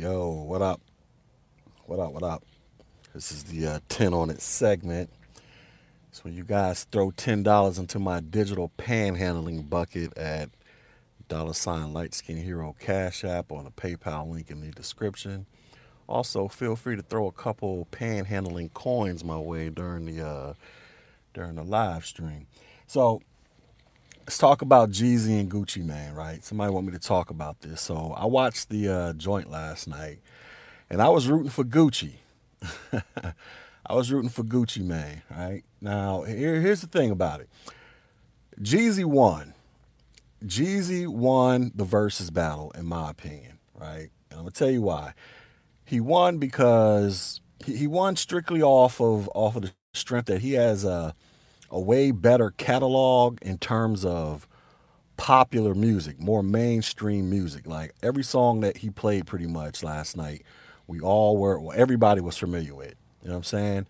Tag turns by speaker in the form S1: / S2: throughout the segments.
S1: Yo, what up? What up? What up? This is the uh, 10 on it segment. So you guys throw $10 into my digital panhandling bucket at dollar sign light skin hero cash app on the PayPal link in the description. Also, feel free to throw a couple panhandling coins my way during the uh, during the live stream. So let's talk about Jeezy and Gucci Mane, right? Somebody want me to talk about this. So I watched the uh, joint last night, and I was rooting for Gucci. I was rooting for Gucci Mane, right? Now here, here's the thing about it. Jeezy won. Jeezy won the Verzuz battle, in my opinion, right? And I'm gonna tell you why. He won because he, he won strictly off of off of the strength that he has a a way better catalog in terms of popular music, more mainstream music. Like every song that he played pretty much last night, we all were, well, everybody was familiar with. You know what I'm saying?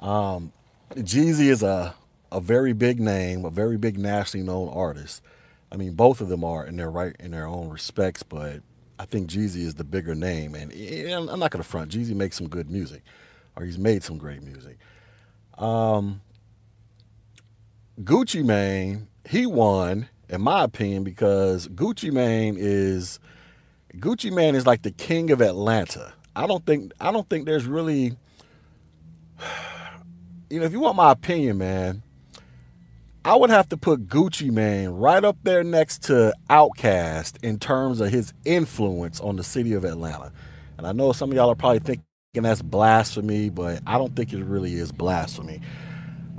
S1: Um, Jeezy is a, a very big name, a very big nationally known artist. I mean, both of them are in their right in their own respects, but I think Jeezy is the bigger name. And, I'm not gonna front. Jeezy makes some good music, or he's made some great music. Um, Gucci Mane, he won, in my opinion, because Gucci Mane is Gucci Mane is like the king of Atlanta. I don't think I don't think there's really you know, if you want my opinion, man, I would have to put Gucci Mane right up there next to Outkast in terms of his influence on the city of Atlanta. And I know some of y'all are probably thinking that's blasphemy, but I don't think it really is blasphemy.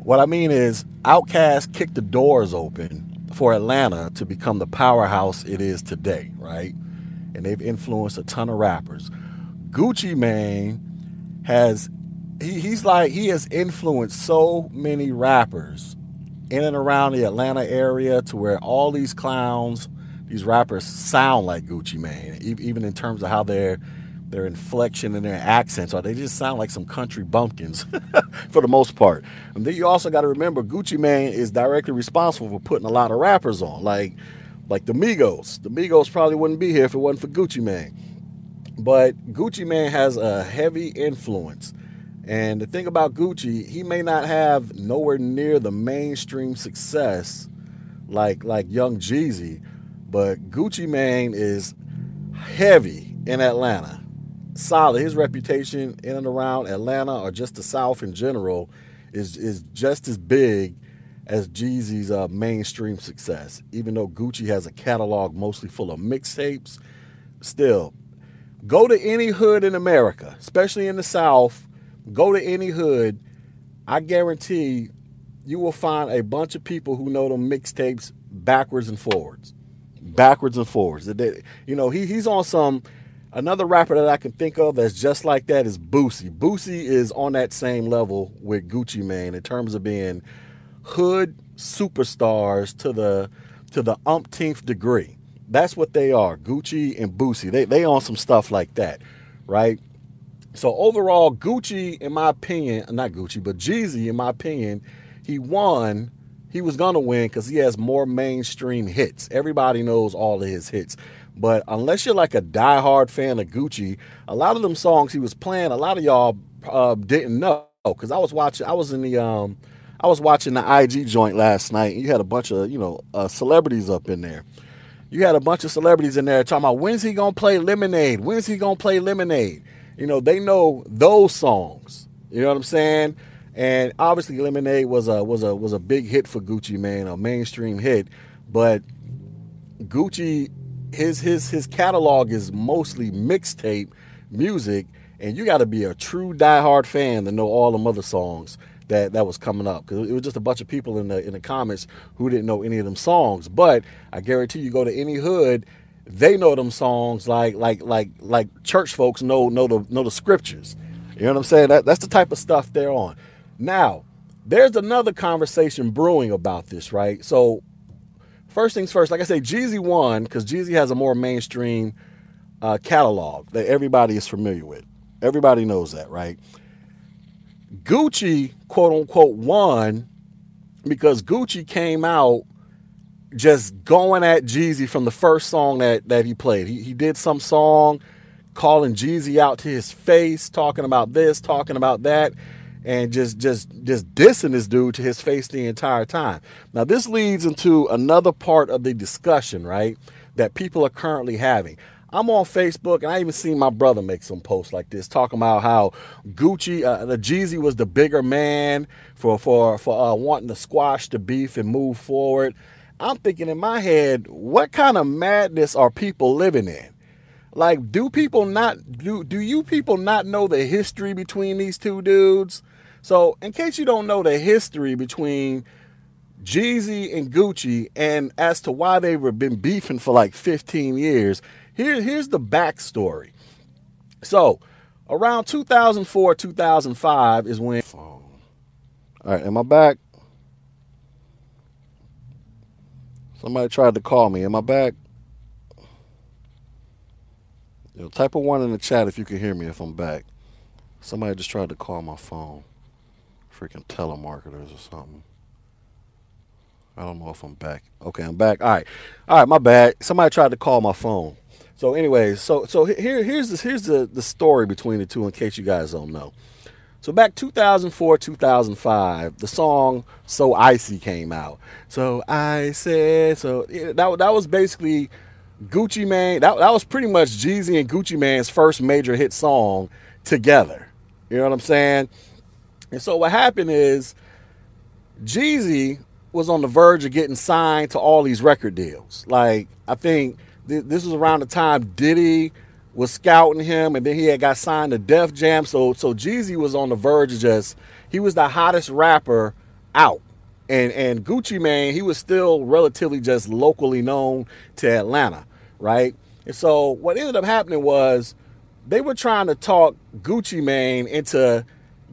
S1: What I mean is, Outkast kicked the doors open for Atlanta to become the powerhouse it is today, right? And they've influenced a ton of rappers. Gucci Mane has he, he's like he has influenced so many rappers in and around the Atlanta area to where all these clowns, these rappers sound like Gucci Mane, even in terms of how they're their inflection and their accents, or they just sound like some country bumpkins for the most part. And then you also got to remember Gucci Mane is directly responsible for putting a lot of rappers on, like like the Migos. The Migos probably wouldn't be here if it wasn't for Gucci Mane. But Gucci Mane has a heavy influence. And the thing about Gucci, he may not have nowhere near the mainstream success like like Young Jeezy, but Gucci Mane is heavy in Atlanta solid. His reputation in and around Atlanta or just the South in general is is just as big as Jeezy's uh, mainstream success. Even though Gucci has a catalog mostly full of mixtapes, still, go to any hood in America, especially in the South. Go to any hood. I guarantee you will find a bunch of people who know the mixtapes backwards and forwards, backwards and forwards. You know, he, he's on some Another rapper that I can think of that's just like that is Boosie. Boosie is on that same level with Gucci Mane in terms of being hood superstars to the to the umpteenth degree. That's what they are. Gucci and Boosie. They they on some stuff like that, right? So overall, Gucci, in my opinion, not Gucci, but Jeezy, in my opinion, he won. He was gonna win because he has more mainstream hits. Everybody knows all of his hits. But unless you're like a diehard fan of Gucci, a lot of them songs he was playing, a lot of y'all uh, didn't know because I was watching. I was in the um, I was watching the IG joint last night, and you had a bunch of you know uh, celebrities up in there. You had a bunch of celebrities in there talking about when's he gonna play Lemonade? When's he gonna play Lemonade? You know they know those songs. You know what I'm saying? And obviously Lemonade was a was a was a big hit for Gucci Mane, a mainstream hit. But Gucci his his his catalog is mostly mixtape music, and you got to be a true diehard fan to know all the other songs that that was coming up because it was just a bunch of people in the in the comments who didn't know any of them songs. But I guarantee you go to any hood, they know them songs like like like like church folks know know the know the scriptures. You know what I'm saying? That that's the type of stuff they're on. Now, there's another conversation brewing about this, right? So first things first, like I say, Jeezy won because Jeezy has a more mainstream uh, catalog that everybody is familiar with. Everybody knows that, right? Gucci, quote unquote, won because Gucci came out just going at Jeezy from the first song that, that he played. He, he did some song, calling Jeezy out to his face, talking about this, talking about that, and just just just dissing this dude to his face the entire time. Now this leads into another part of the discussion, right? That people are currently having. I'm on Facebook and I even seen my brother make some posts like this, talking about how Gucci, uh, the Jeezy was the bigger man for for for uh, wanting to squash the beef and move forward. I'm thinking in my head, what kind of madness are people living in? Like, do people not do do you people not know the history between these two dudes? So, in case you don't know the history between Jeezy and Gucci and as to why they've been beefing for like 15 years, here, here's the backstory. So, around 2004, 2005 is when. All right, am I back? Somebody tried to call me. Am I back? You know, type a one in the chat if you can hear me if I'm back. Somebody just tried to call my phone. Freaking telemarketers or something. I don't know if I'm back. Okay, I'm back. All right. All right, my bad. Somebody tried to call my phone. So anyways, so so here here's the here's the, the story between the two in case you guys don't know. So back 2004, 2005, the song "So Icy" came out. So I said, so that that was basically Gucci Mane. That that was pretty much Jeezy and Gucci Mane's first major hit song together. You know what I'm saying? And so what happened is Jeezy was on the verge of getting signed to all these record deals. Like I think th- this was around the time Diddy was scouting him, and then he had got signed to Def Jam. So so Jeezy was on the verge of just he was the hottest rapper out. And and Gucci Mane, he was still relatively just locally known to Atlanta, right? And so what ended up happening was they were trying to talk Gucci Mane into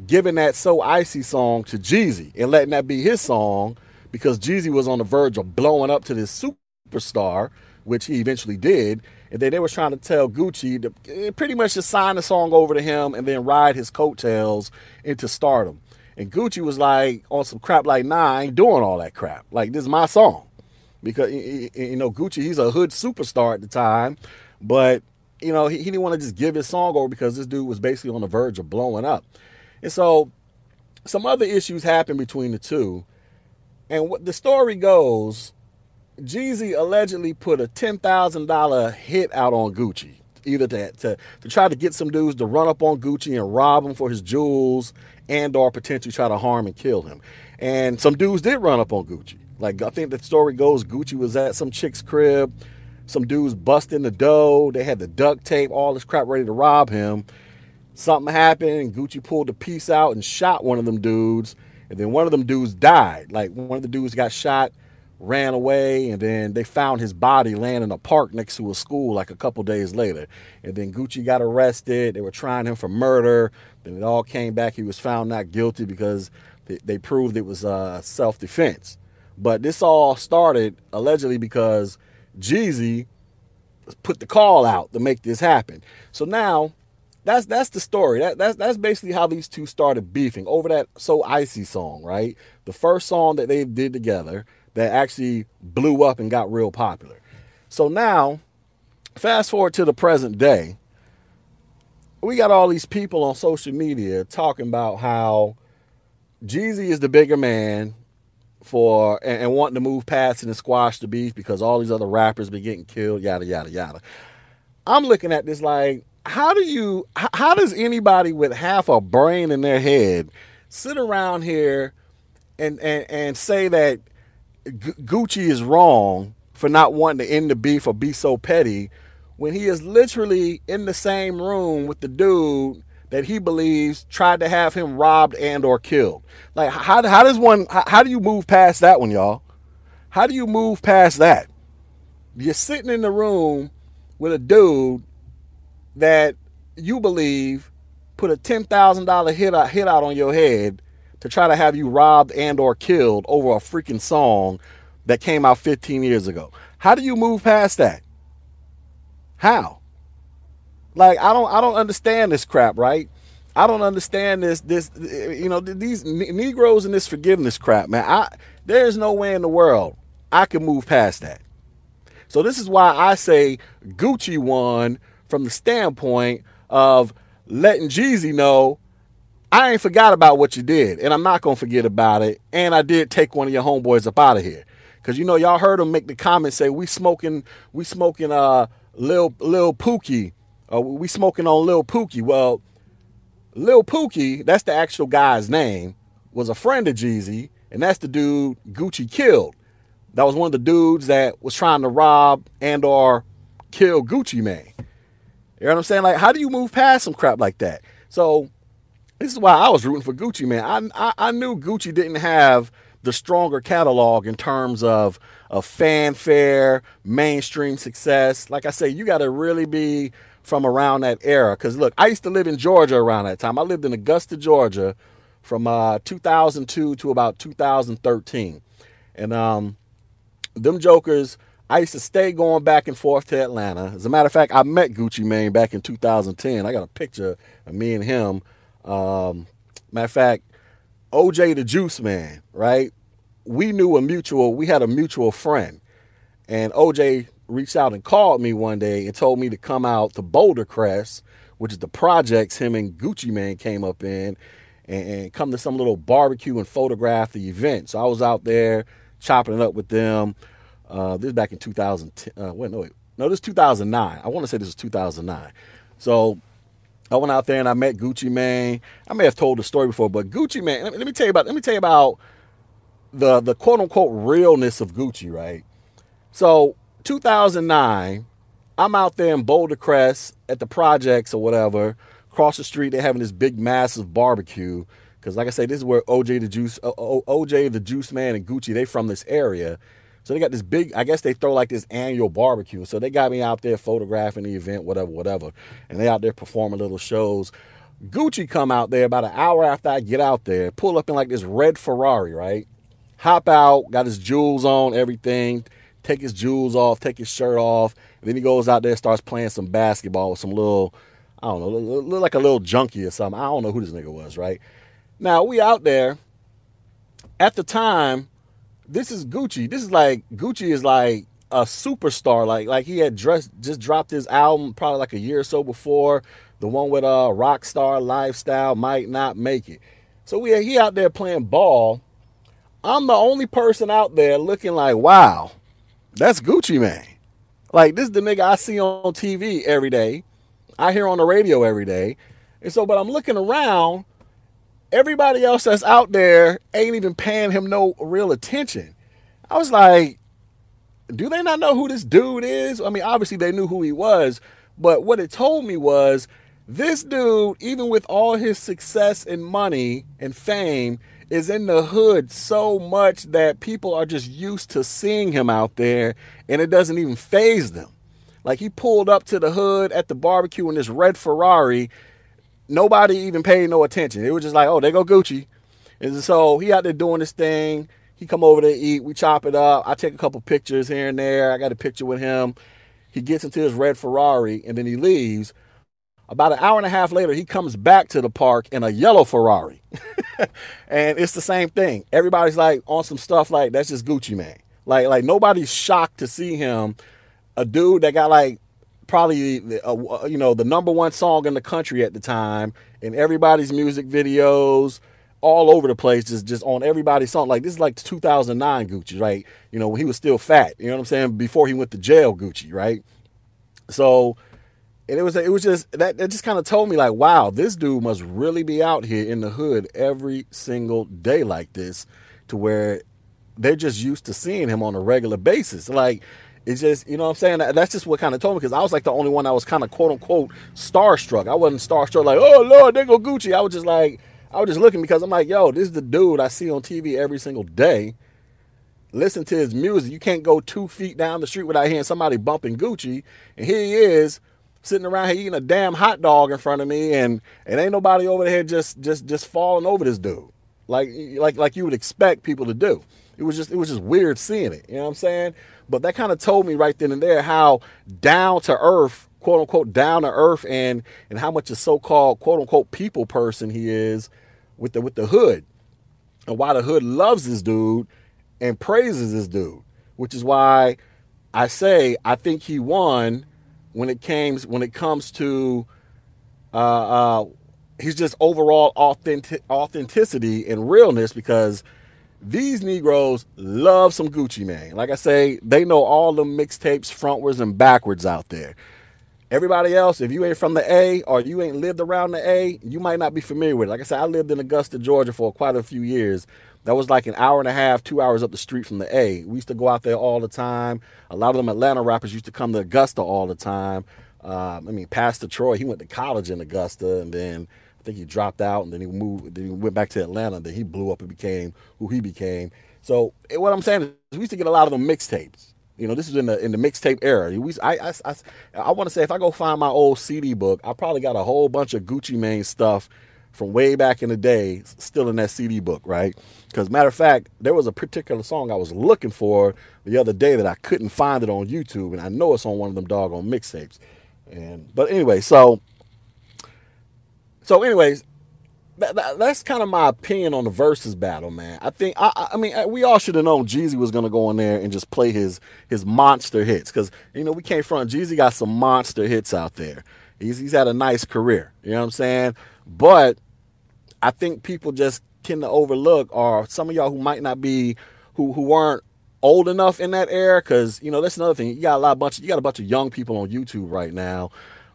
S1: giving that So Icy song to Jeezy and letting that be his song because Jeezy was on the verge of blowing up to this superstar, which he eventually did. And then they were trying to tell Gucci to eh, pretty much just sign the song over to him and then ride his coattails into stardom. And Gucci was like on some crap like, nah, I ain't doing all that crap. Like this is my song. Because you know, Gucci, he's a hood superstar at the time, but you know, he, he didn't want to just give his song over because this dude was basically on the verge of blowing up. And so some other issues happened between the two. And what the story goes, Jeezy allegedly put a $10,000 hit out on Gucci, either to, to, to try to get some dudes to run up on Gucci and rob him for his jewels and or potentially try to harm and kill him. And some dudes did run up on Gucci. Like I think the story goes, Gucci was at some chick's crib. Some dudes bust in the dough. They had the duct tape, all this crap ready to rob him. Something happened, and Gucci pulled the piece out and shot one of them dudes. And then one of them dudes died. Like one of the dudes got shot ran away, and then they found his body laying in a park next to a school like a couple days later. And then Gucci got arrested. They were trying him for murder. Then it all came back. He was found not guilty because they, they proved it was uh, self defense. But this all started allegedly because Jeezy put the call out to make this happen. So now that's that's the story. That, that's that's basically how these two started beefing over that so icy song, right? The first song that they did together that actually blew up and got real popular. So now, fast forward to the present day, we got all these people on social media talking about how Jeezy is the bigger man for and, and wanting to move past and squash the beef because all these other rappers be getting killed, yada yada yada. I'm looking at this like, how do you how does anybody with half a brain in their head sit around here and and, and say that Gucci is wrong for not wanting to end the beef or be so petty when he is literally in the same room with the dude that he believes tried to have him robbed and or killed. Like how, how does one how, how do you move past that one, y'all? How do you move past that? You're sitting in the room with a dude that you believe put a ten thousand dollar hit out hit out on your head to try to have you robbed and or killed over a freaking song that came out 15 years ago. How do you move past that? How? Like I don't I don't understand this crap, right? I don't understand this this you know these Negroes and this forgiveness crap, man. I there is no way in the world I can move past that. So this is why I say Gucci won from the standpoint of letting Jeezy know I ain't forgot about what you did, and I'm not gonna forget about it. And I did take one of your homeboys up out of here, cause you know y'all heard him make the comment say we smoking, we smoking uh Lil Lil Pookie, uh, we smoking on Lil Pookie. Well, Lil Pookie, that's the actual guy's name, was a friend of Jeezy, and that's the dude Gucci killed. That was one of the dudes that was trying to rob and or kill Gucci Mane. You know what I'm saying? Like, how do you move past some crap like that? So this is why I was rooting for Gucci Mane. I, I, I knew Gucci didn't have the stronger catalog in terms of, of fanfare, mainstream success. Like I say, you got to really be from around that era. Because look, I used to live in Georgia around that time. I lived in Augusta, Georgia, from uh, 2002 to about 2013, and um, them jokers. I used to stay going back and forth to Atlanta. As a matter of fact, I met Gucci Mane back in 2010. I got a picture of me and him um, matter of fact, OJ the Juice Man, right? We knew a mutual, we had a mutual friend. And OJ reached out and called me one day and told me to come out to Boulder Crest, which is the projects him and Gucci Mane came up in, and, and come to some little barbecue and photograph the event. So I was out there chopping it up with them. Uh, this is back in 2010. Uh, wait, no, wait. No, this is 2009. I want to say this was 2009. So I went out there and I met Gucci Mane. I may have told the story before, but Gucci Mane. Let me, let me tell you about. Let me tell you about the the quote unquote realness of Gucci. Right. So 2009, I'm out there in Boulder Crest at the projects or whatever. Across the street, they're having this big, massive barbecue. Because, like I say, this is where OJ the Juice, OJ the Juice Man, and Gucci they from this area. So they got this big, I guess they throw like this annual barbecue. So they got me out there photographing the event, whatever, whatever. And they out there performing little shows. Gucci come out there about an hour after I get out there, pull up in like this red Ferrari, right? Hop out, got his jewels on, everything, take his jewels off, take his shirt off. Then he goes out there, starts playing some basketball with some little, I don't know, look like a little junkie or something. I don't know who this nigga was, right? Now we out there. At the time, this is Gucci. This is like Gucci is like a superstar. Like like he had dressed just dropped his album probably like a year or so before. The one with a uh Rockstar Lifestyle might not make it. So we he out there playing ball. I'm the only person out there looking like, wow, that's Gucci man. Like this is the nigga I see on TV every day. I hear on the radio every day. And so, but I'm looking around everybody else that's out there ain't even paying him no real attention. I was like, do they not know who this dude is? I mean, obviously they knew who he was, but what it told me was this dude, even with all his success and money and fame, is in the hood so much that people are just used to seeing him out there and it doesn't even phase them. Like he pulled up to the hood at the barbecue in this red Ferrari nobody even paid no attention. It was just like, oh, they go Gucci. And so he out there doing this thing. He come over to eat. We chop it up. I take a couple pictures here and there. I got a picture with him. He gets into his red Ferrari and then he leaves. About an hour and a half later, he comes back to the park in a yellow Ferrari. and it's the same thing. Everybody's like on some stuff like that's just Gucci man. Like like nobody's shocked to see him. A dude that got like probably uh, uh, you know the number one song in the country at the time, and everybody's music videos all over the place, just just on everybody's song. Like this is like 2009 Gucci, right? You know when he was still fat. You know what I'm saying? Before he went to jail, Gucci, right? So, and it was it was just that that just kind of told me like, wow, this dude must really be out here in the hood every single day like this, to where they're just used to seeing him on a regular basis. Like it's just, you know what I'm saying? That's just what kind of told me because I was like the only one that was kind of quote unquote starstruck. I wasn't starstruck like, oh Lord, there go Gucci. I was just like, I was just looking because I'm like, yo, this is the dude I see on TV every single day. Listen to his music. You can't go two feet down the street without hearing somebody bumping Gucci. And here he is sitting around here eating a damn hot dog in front of me, and and ain't nobody over there just just just falling over this dude like like like you would expect people to do. It was just it was just weird seeing it. You know what I'm saying? But that kind of told me right then and there how down to earth, quote unquote, down to earth, and and how much a so-called quote unquote people person he is with the with the hood, and why the hood loves this dude and praises this dude, which is why I say I think he won when it came when it comes to uh, uh, he's just overall authentic, authenticity and realness because these Negroes love some Gucci Mane. Like I say, they know all the mixtapes frontwards and backwards out there. Everybody else, if you ain't from the A or you ain't lived around the A, you might not be familiar with it. Like I said, I lived in Augusta, Georgia for quite a few years. That was like an hour and a half, two hours up the street from the A. We used to go out there all the time. A lot of them Atlanta rappers used to come to Augusta all the time. Um, I mean, Pastor Troy, he went to college in Augusta, and then I think he dropped out, and then he moved. Then he went back to Atlanta. Then he blew up and became who he became. So eh, what I'm saying is, we used to get a lot of them mixtapes. You know, this is in the in the mixtape era. We, I, I, I, I want to say if I go find my old CD book, I probably got a whole bunch of Gucci Mane stuff from way back in the day still in that CD book, right? Because matter of fact, there was a particular song I was looking for the other day that I couldn't find it on YouTube, and I know it's on one of them doggone mixtapes. And but anyway, so so anyways, that, that, that's kind of my opinion on the Verzuz battle, man. I think I, I mean we all should have known Jeezy was gonna go in there and just play his his monster hits because you know we came from Jeezy got some monster hits out there. He's he's had a nice career, you know what I'm saying? But I think people just tend to overlook or some of y'all who might not be who who weren't old enough in that era because you know that's another thing you got a lot of bunch you got a bunch of young people on youtube right now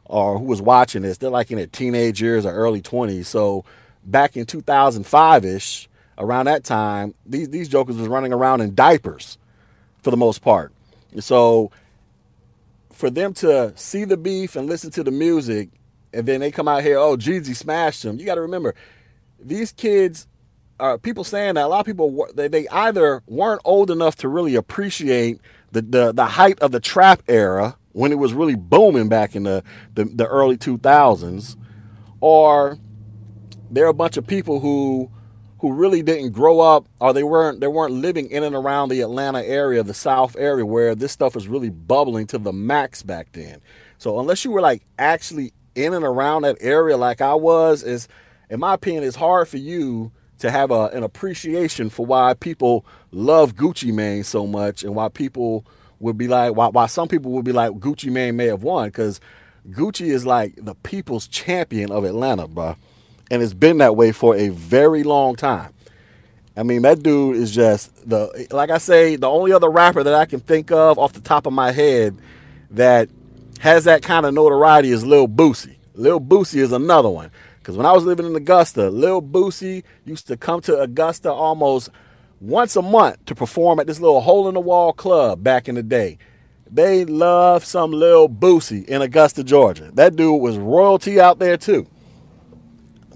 S1: or who was watching this they're like in their teenage years or early 20s so back in 2005ish around that time these these jokers was running around in diapers for the most part. So for them to see the beef and listen to the music and then they come out here oh jeezy smashed them you got to remember these kids uh, people saying that a lot of people they, they either weren't old enough to really appreciate the, the the height of the trap era when it was really booming back in the, the, the early 2000s or there are a bunch of people who who really didn't grow up or they weren't they weren't living in and around the Atlanta area, the South area where this stuff was really bubbling to the max back then. So unless you were like actually in and around that area like I was, is in my opinion, it's hard for you to have a, an appreciation for why people love Gucci Mane so much and why people would be like, why, why some people would be like, Gucci Mane may have won because Gucci is like the people's champion of Atlanta, bro. And it's been that way for a very long time. I mean, that dude is just the, like I say, the only other rapper that I can think of off the top of my head that has that kind of notoriety is Lil Boosie. Lil Boosie is another one. Because when I was living in Augusta, Lil Boosie used to come to Augusta almost once a month to perform at this little hole in the wall club back in the day. They love some Lil Boosie in Augusta, Georgia. That dude was royalty out there too.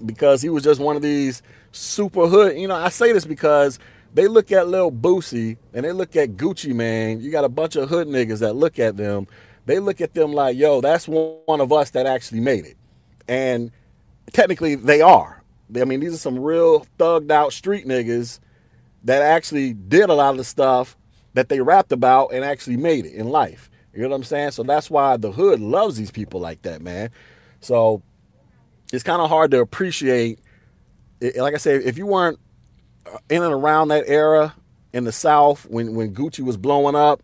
S1: Because he was just one of these super hood. You know, I say this because they look at Lil Boosie and they look at Gucci Mane. You got a bunch of hood niggas that look at them. They look at them like, yo, that's one of us that actually made it. And technically they are. I mean, these are some real thugged out street niggas that actually did a lot of the stuff that they rapped about and actually made it in life. You know what I'm saying? So that's why the hood loves these people like that, man. So it's kind of hard to appreciate. Like I said, if you weren't uh, in and around that era in the South when when Gucci was blowing up,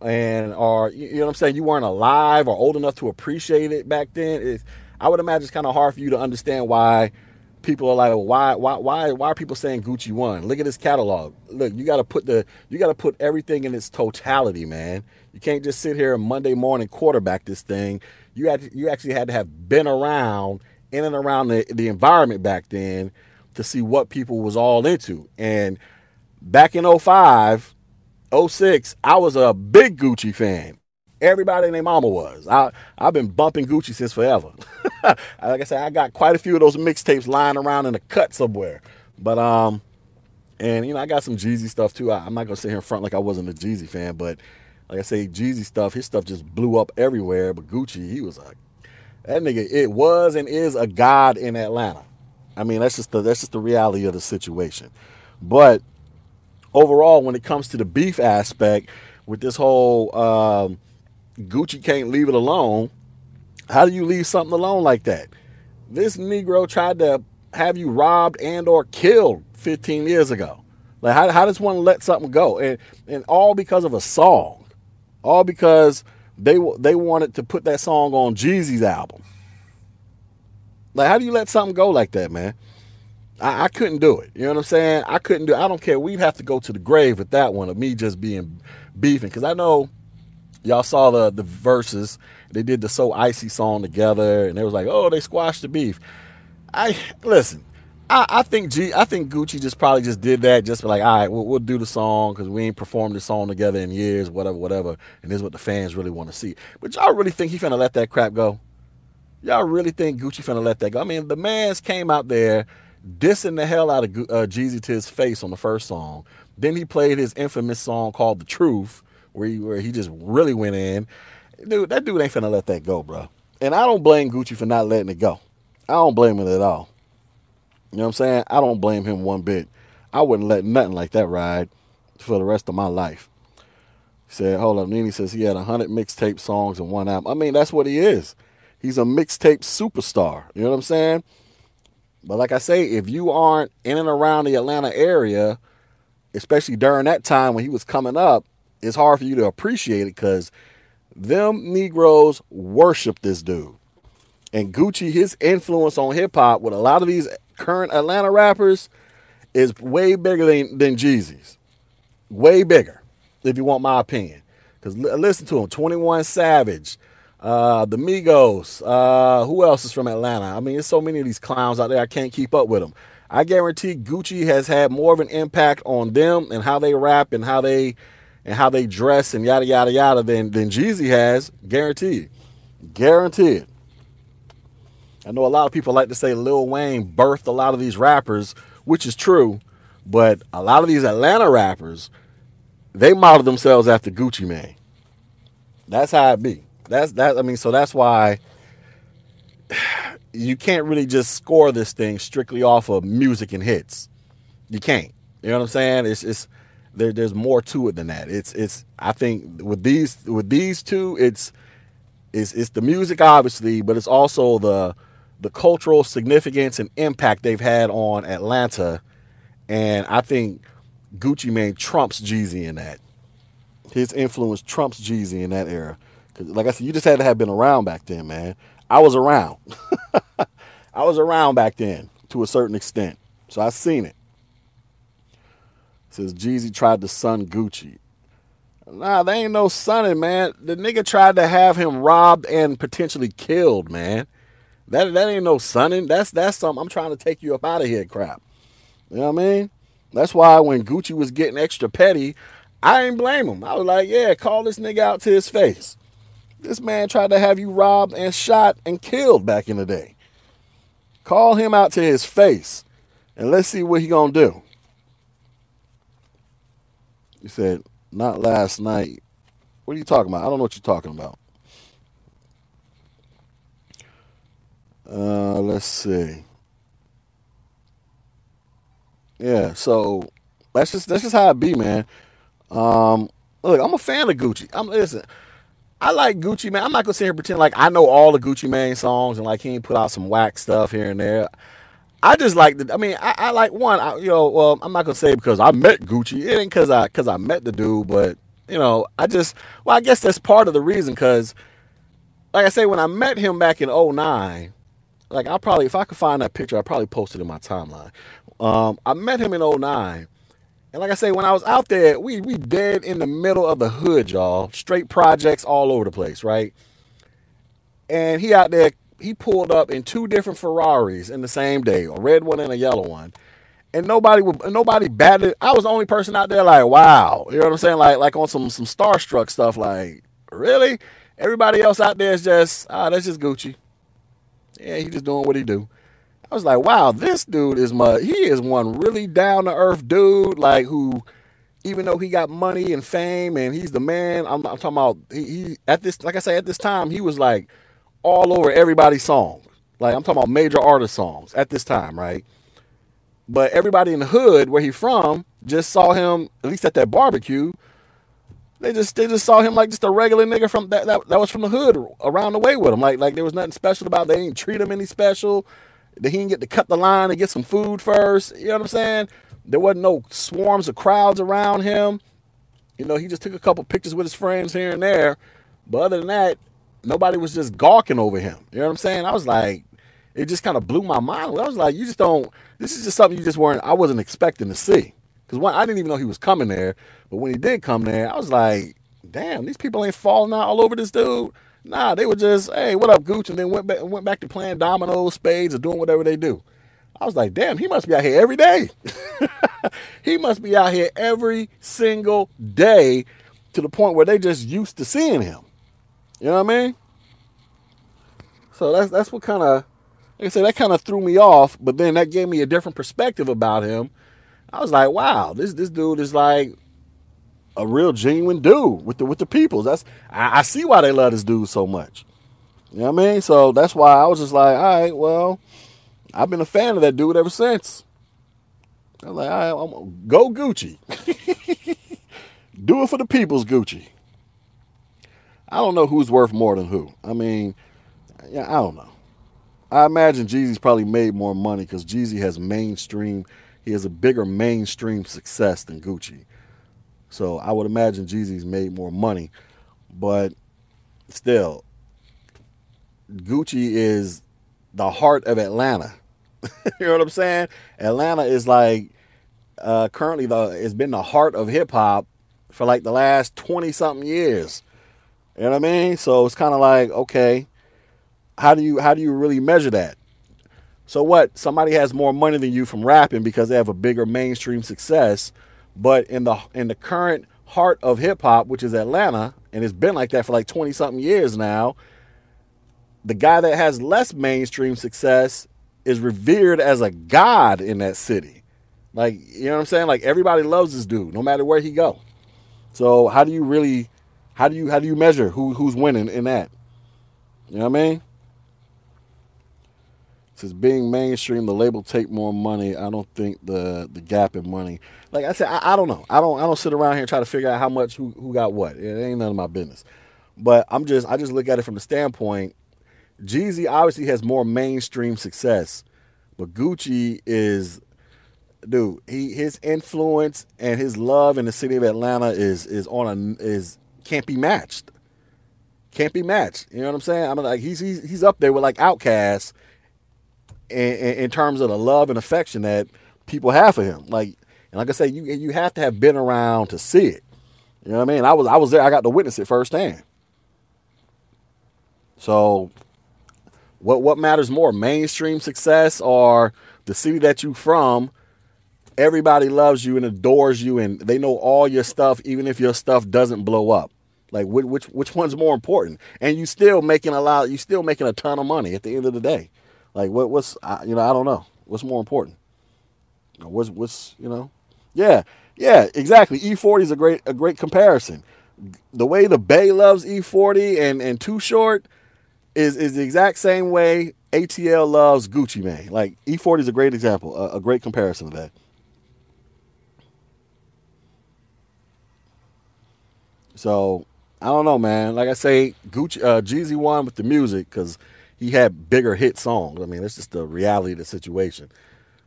S1: and or you know what I'm saying, you weren't alive or old enough to appreciate it back then. I would imagine it's kind of hard for you to understand why people are like, why, why, why, why are people saying Gucci won? Look at this catalog. Look, you got to put the, you got to put everything in its totality, man. You can't just sit here Monday morning quarterback this thing. You had, you actually had to have been around in and around the, the environment back then to see what people was all into. And back in 05, 06, I was a big Gucci fan. Everybody and their mama was. I I've been bumping Gucci since forever. like I said, I got quite a few of those mixtapes lying around in a cut somewhere. But um, and you know, I got some Jeezy stuff too. I, am not gonna sit here in front like I wasn't a Jeezy fan, but like I say, Jeezy stuff, his stuff just blew up everywhere. But Gucci, he was a that nigga. It was and is a god in Atlanta. I mean, that's just the that's just the reality of the situation. But overall, when it comes to the beef aspect with this whole um, Gucci can't leave it alone. How do you leave something alone like that? This Negro tried to have you robbed and or killed 15 years ago. Like how, how does one let something go? And and all because of a song. All because they they wanted to put that song on Jeezy's album. Like, how do you let something go like that, man? I, I, couldn't do it. You know what I'm saying? I couldn't do. It. I don't care. We'd have to go to the grave with that one of me just being beefing because I know y'all saw the the verses. They did the so icy song together, and they was like, oh, they squashed the beef. I listen. I, I think G, I think Gucci just probably just did that, just like, all right, we'll, we'll do the song because we ain't performed this song together in years, whatever, whatever, and this is what the fans really want to see. But y'all really think he finna let that crap go? Y'all really think Gucci finna let that go? I mean, the man's came out there dissing the hell out of uh, Jeezy to his face on the first song. Then he played his infamous song called "The Truth," where he where he just really went in. Dude, that dude ain't finna let that go, bro. And I don't blame Gucci for not letting it go. I don't blame him at all. You know what I'm saying? I don't blame him one bit. I wouldn't let nothing like that ride for the rest of my life. He said, hold up. Nene says he had 100 mixtape songs and one album. I mean, that's what he is. He's a mixtape superstar. You know what I'm saying? But like I say, if you aren't in and around the Atlanta area, especially during that time when he was coming up, it's hard for you to appreciate it because them Negroes worship this dude. And Gucci, his influence on hip hop with a lot of these current Atlanta rappers is way bigger than, than Jeezy's. Way bigger, if you want my opinion. Because listen to him 21 Savage, uh, the Migos. Uh, who else is from Atlanta? I mean, there's so many of these clowns out there. I can't keep up with them. I guarantee Gucci has had more of an impact on them and how they rap and how they and how they dress and yada yada yada than than Jeezy has. Guaranteed, guaranteed. I know a lot of people like to say Lil Wayne birthed a lot of these rappers, which is true, but a lot of these Atlanta rappers, they model themselves after Gucci Mane. That's how it be. That's that. I mean, so that's why you can't really just score this thing strictly off of music and hits. You can't. You know what I'm saying? It's it's there, there's more to it than that. It's it's I think with these with these two, it's it's it's the music obviously, but it's also the the cultural significance and impact they've had on Atlanta. And I think Gucci Mane trumps Jeezy in that. His influence trumps Jeezy in that era. Cause like I said, you just had to have been around back then, man. I was around. I was around back then to a certain extent. So I seen it. Says Jeezy tried to son Gucci. Nah, they ain't no sonning, man. The nigga tried to have him robbed and potentially killed, man. That that ain't no sunning. That's that's something I'm trying to take you up out of here crap. You know what I mean? That's why when Gucci was getting extra petty, I ain't blame him. I was like, yeah, call this nigga out to his face. This man tried to have you robbed and shot and killed back in the day. Call him out to his face and let's see what he gonna do. He said, not last night. What are you talking about? I don't know what you're talking about. Uh, let's see. Yeah, so that's just that's just how it be, man. Um, look, I'm a fan of Gucci. I'm listen. I like Gucci, man. I'm not gonna sit here and pretend like I know all the Gucci Mane songs and like he ain't put out some whack stuff here and there. I just like the. I mean, I, I like one. I, you know, well, I'm not gonna say because I met Gucci. It ain't because I because I met the dude, but you know, I just. Well, I guess that's part of the reason because, like I say, when I met him back in 09, like I'll probably if I could find that picture, I probably post it in my timeline. Um, I met him in 09. And like I say, when I was out there, we we dead in the middle of the hood, y'all. Straight projects all over the place, right? And he out there, he pulled up in two different Ferraris in the same day, a red one and a yellow one. And nobody would nobody batted. I was the only person out there like, wow. You know what I'm saying? Like like on some some starstruck stuff, like, really? Everybody else out there is just, ah, that's just Gucci. Yeah, he just doing what he do. I was like, wow, this dude is my he is one really down to earth dude, like who even though he got money and fame and he's the man, I'm, I'm talking about he, he, at this like I say at this time he was like all over everybody's song. Like I'm talking about major artist songs at this time, right? But everybody in the hood where he from just saw him at least at that barbecue they just they just saw him like just a regular nigga from that, that that was from the hood around the way with him. Like like there was nothing special about. It. They didn't treat him any special. He didn't get to cut the line and get some food first. You know what I'm saying? There wasn't no swarms of crowds around him. You know, he just took a couple pictures with his friends here and there. But other than that, nobody was just gawking over him. You know what I'm saying? I was like, it just kind of blew my mind. I was like, you just don't. This is just something you just weren't. I wasn't expecting to see because I didn't even know he was coming there. But when he did come there, I was like, damn, these people ain't falling out all over this dude. Nah, they were just, hey, what up, Gooch? And then went back, went back to playing dominoes, spades, or doing whatever they do. I was like, damn, he must be out here every day. he must be out here every single day to the point where they just used to seeing him. You know what I mean? So that's that's what kind of, like I said, that kind of threw me off. But then that gave me a different perspective about him. I was like, wow, this this dude is like a real genuine dude with the with the people. That's I, I see why they love this dude so much. You know what I mean? So that's why I was just like, all right, well, I've been a fan of that dude ever since. I'm like, all right, I'm, go Gucci. Do it for the people's Gucci. I don't know who's worth more than who. I mean, yeah, I don't know. I imagine Jeezy's probably made more money because Jeezy has mainstream. He has a bigger mainstream success than Gucci. So I would imagine Jeezy's made more money, but still, Gucci is the heart of Atlanta. you know what I'm saying? Atlanta is like uh, currently the it's been the heart of hip hop for like the last 20 something years. You know what I mean? So it's kind of like, okay, how do you how do you really measure that? So what? Somebody has more money than you from rapping because they have a bigger mainstream success but in the in the current heart of hip hop, which is Atlanta, and it's been like that for like 20 something years now, the guy that has less mainstream success is revered as a god in that city. Like, you know what I'm saying? Like everybody loves this dude, no matter where he go. So how do you really how do you how do you measure who who's winning in that? You know what I mean? Since being mainstream, the label take more money. I don't think the the gap in money. Like I said, I, I, don't know. I don't I don't sit around here and try to figure out how much who who got what. It ain't none of my business. But I'm just I just look at it from the standpoint. Jeezy obviously has more mainstream success, but Gucci is dude, he his influence and his love in the city of Atlanta is is on a is can't be matched. Can't be matched. You know what I'm saying? I'm like he's he's, he's up there with like Outkast in, in terms of the love and affection that people have for him. Like, and like I say, you you have to have been around to see it. You know what I mean? I was I was there. I got to witness it firsthand. So, what what matters more, mainstream success or the city that you from? Everybody loves you and adores you, and they know all your stuff, even if your stuff doesn't blow up. Like which which which one's more important? And you still making a lot. You still making a ton of money at the end of the day. Like what what's you know I don't know what's more important. What's what's you know, yeah yeah exactly. E40 is a great a great comparison. The way the Bay loves E40 and and Too Short is is the exact same way ATL loves Gucci Mane. Like E40 is a great example, a, a great comparison of that. So I don't know, man. Like I say, Gucci, uh, Jeezy won with the music because he had bigger hit songs. I mean, it's just the reality of the situation.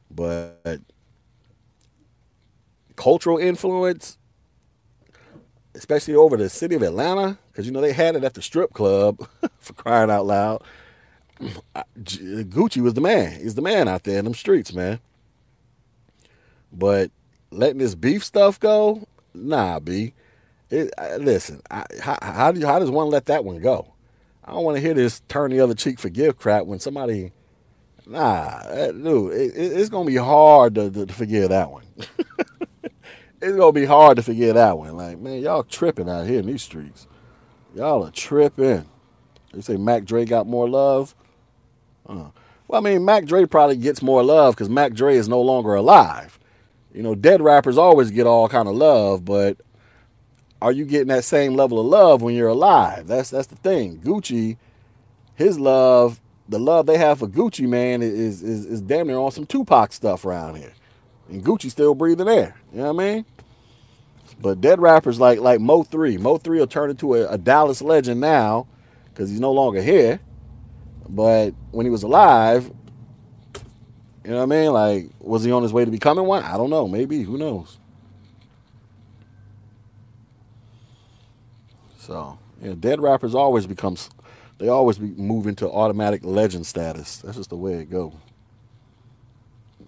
S1: But cultural influence, especially over the city of Atlanta, because you know they had it at the strip club for crying out loud. Gucci was the man. He's the man out there in them streets, man. But letting this beef stuff go, nah, b. It, listen, I, how, how, do, how does one let that one go? I don't want to hear this turn the other cheek forgive crap when somebody, nah, dude, it, it's going to be hard to, to, forgive that one. it's going to be hard to forgive that one. Like, man, y'all tripping out here in these streets. Y'all are tripping. They say Mac Dre got more love. Uh, well, I mean, Mac Dre probably gets more love because Mac Dre is no longer alive. You know, dead rappers always get all kind of love, but are you getting that same level of love when you're alive? That's that's the thing. Gucci, his love, the love they have for Gucci, man, is is is damn near on some Tupac stuff around here. And Gucci still breathing air. You know what I mean? But dead rappers like like Mo3, Mo 3 will turn into a, a Dallas legend now because he's no longer here. But when he was alive, you know what I mean? Like, was he on his way to becoming one? I don't know. Maybe. Who knows? So, Yeah, dead rappers always becomes they always be, move into automatic legend status. That's just the way it go.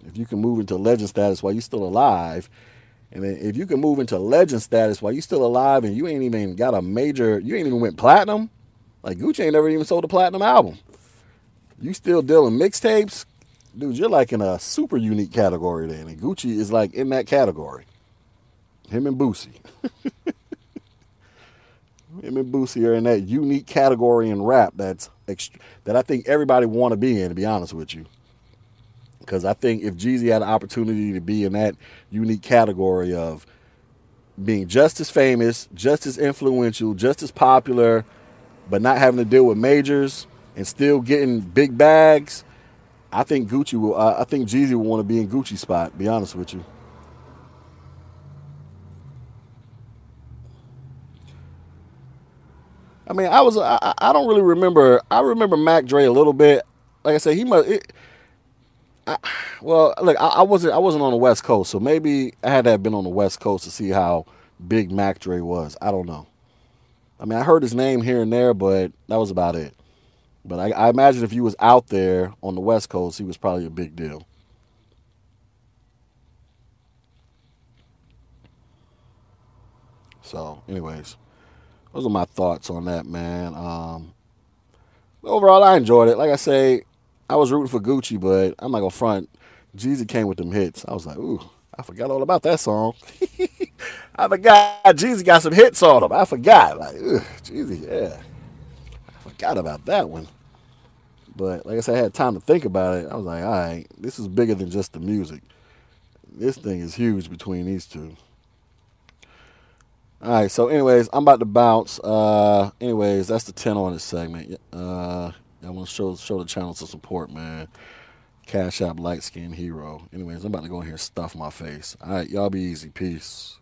S1: If you can move into legend status while you're still alive, and then if you can move into legend status while you're still alive and you ain't even got a major, you ain't even went platinum, like Gucci ain't never even sold a platinum album. You still dealing mixtapes, dude. You're like in a super unique category then, and Gucci is like in that category. Him and Boosie. him and Boosie are in that unique category in rap that's ext- that I think everybody want to be in. To be honest with you, because I think if Jeezy had an opportunity to be in that unique category of being just as famous, just as influential, just as popular, but not having to deal with majors and still getting big bags, I think Gucci will. Uh, I think Jeezy will want to be in Gucci spot. Be honest with you. I mean, I was I, I don't really remember. I remember Mac Dre a little bit. Like I said, he must. It, I, well, look, I, I, wasn't I wasn't on the West Coast, so maybe I had to have been on the West Coast to see how big Mac Dre was. I don't know. I mean, I heard his name here and there, but that was about it. But I, I imagine if he was out there on the West Coast, he was probably a big deal. So, anyways. Those are my thoughts on that, man. Um, overall, I enjoyed it. Like I say, I was rooting for Gucci, but I'm not gonna front. Jeezy came with them hits. I was like, ooh, I forgot all about that song. I forgot Jeezy got some hits on him. I forgot. Like, Jeezy, yeah. I forgot about that one. But like I said, I had time to think about it. I was like, all right, this is bigger than just the music. This thing is huge between these two. All right. So, anyways, I'm about to bounce. Uh, anyways, that's the 10 on this segment. Uh, I want to show show the channel some support, man. Cash App Light Skin Hero. Anyways, I'm about to go in here and stuff my face. All right, y'all be easy. Peace.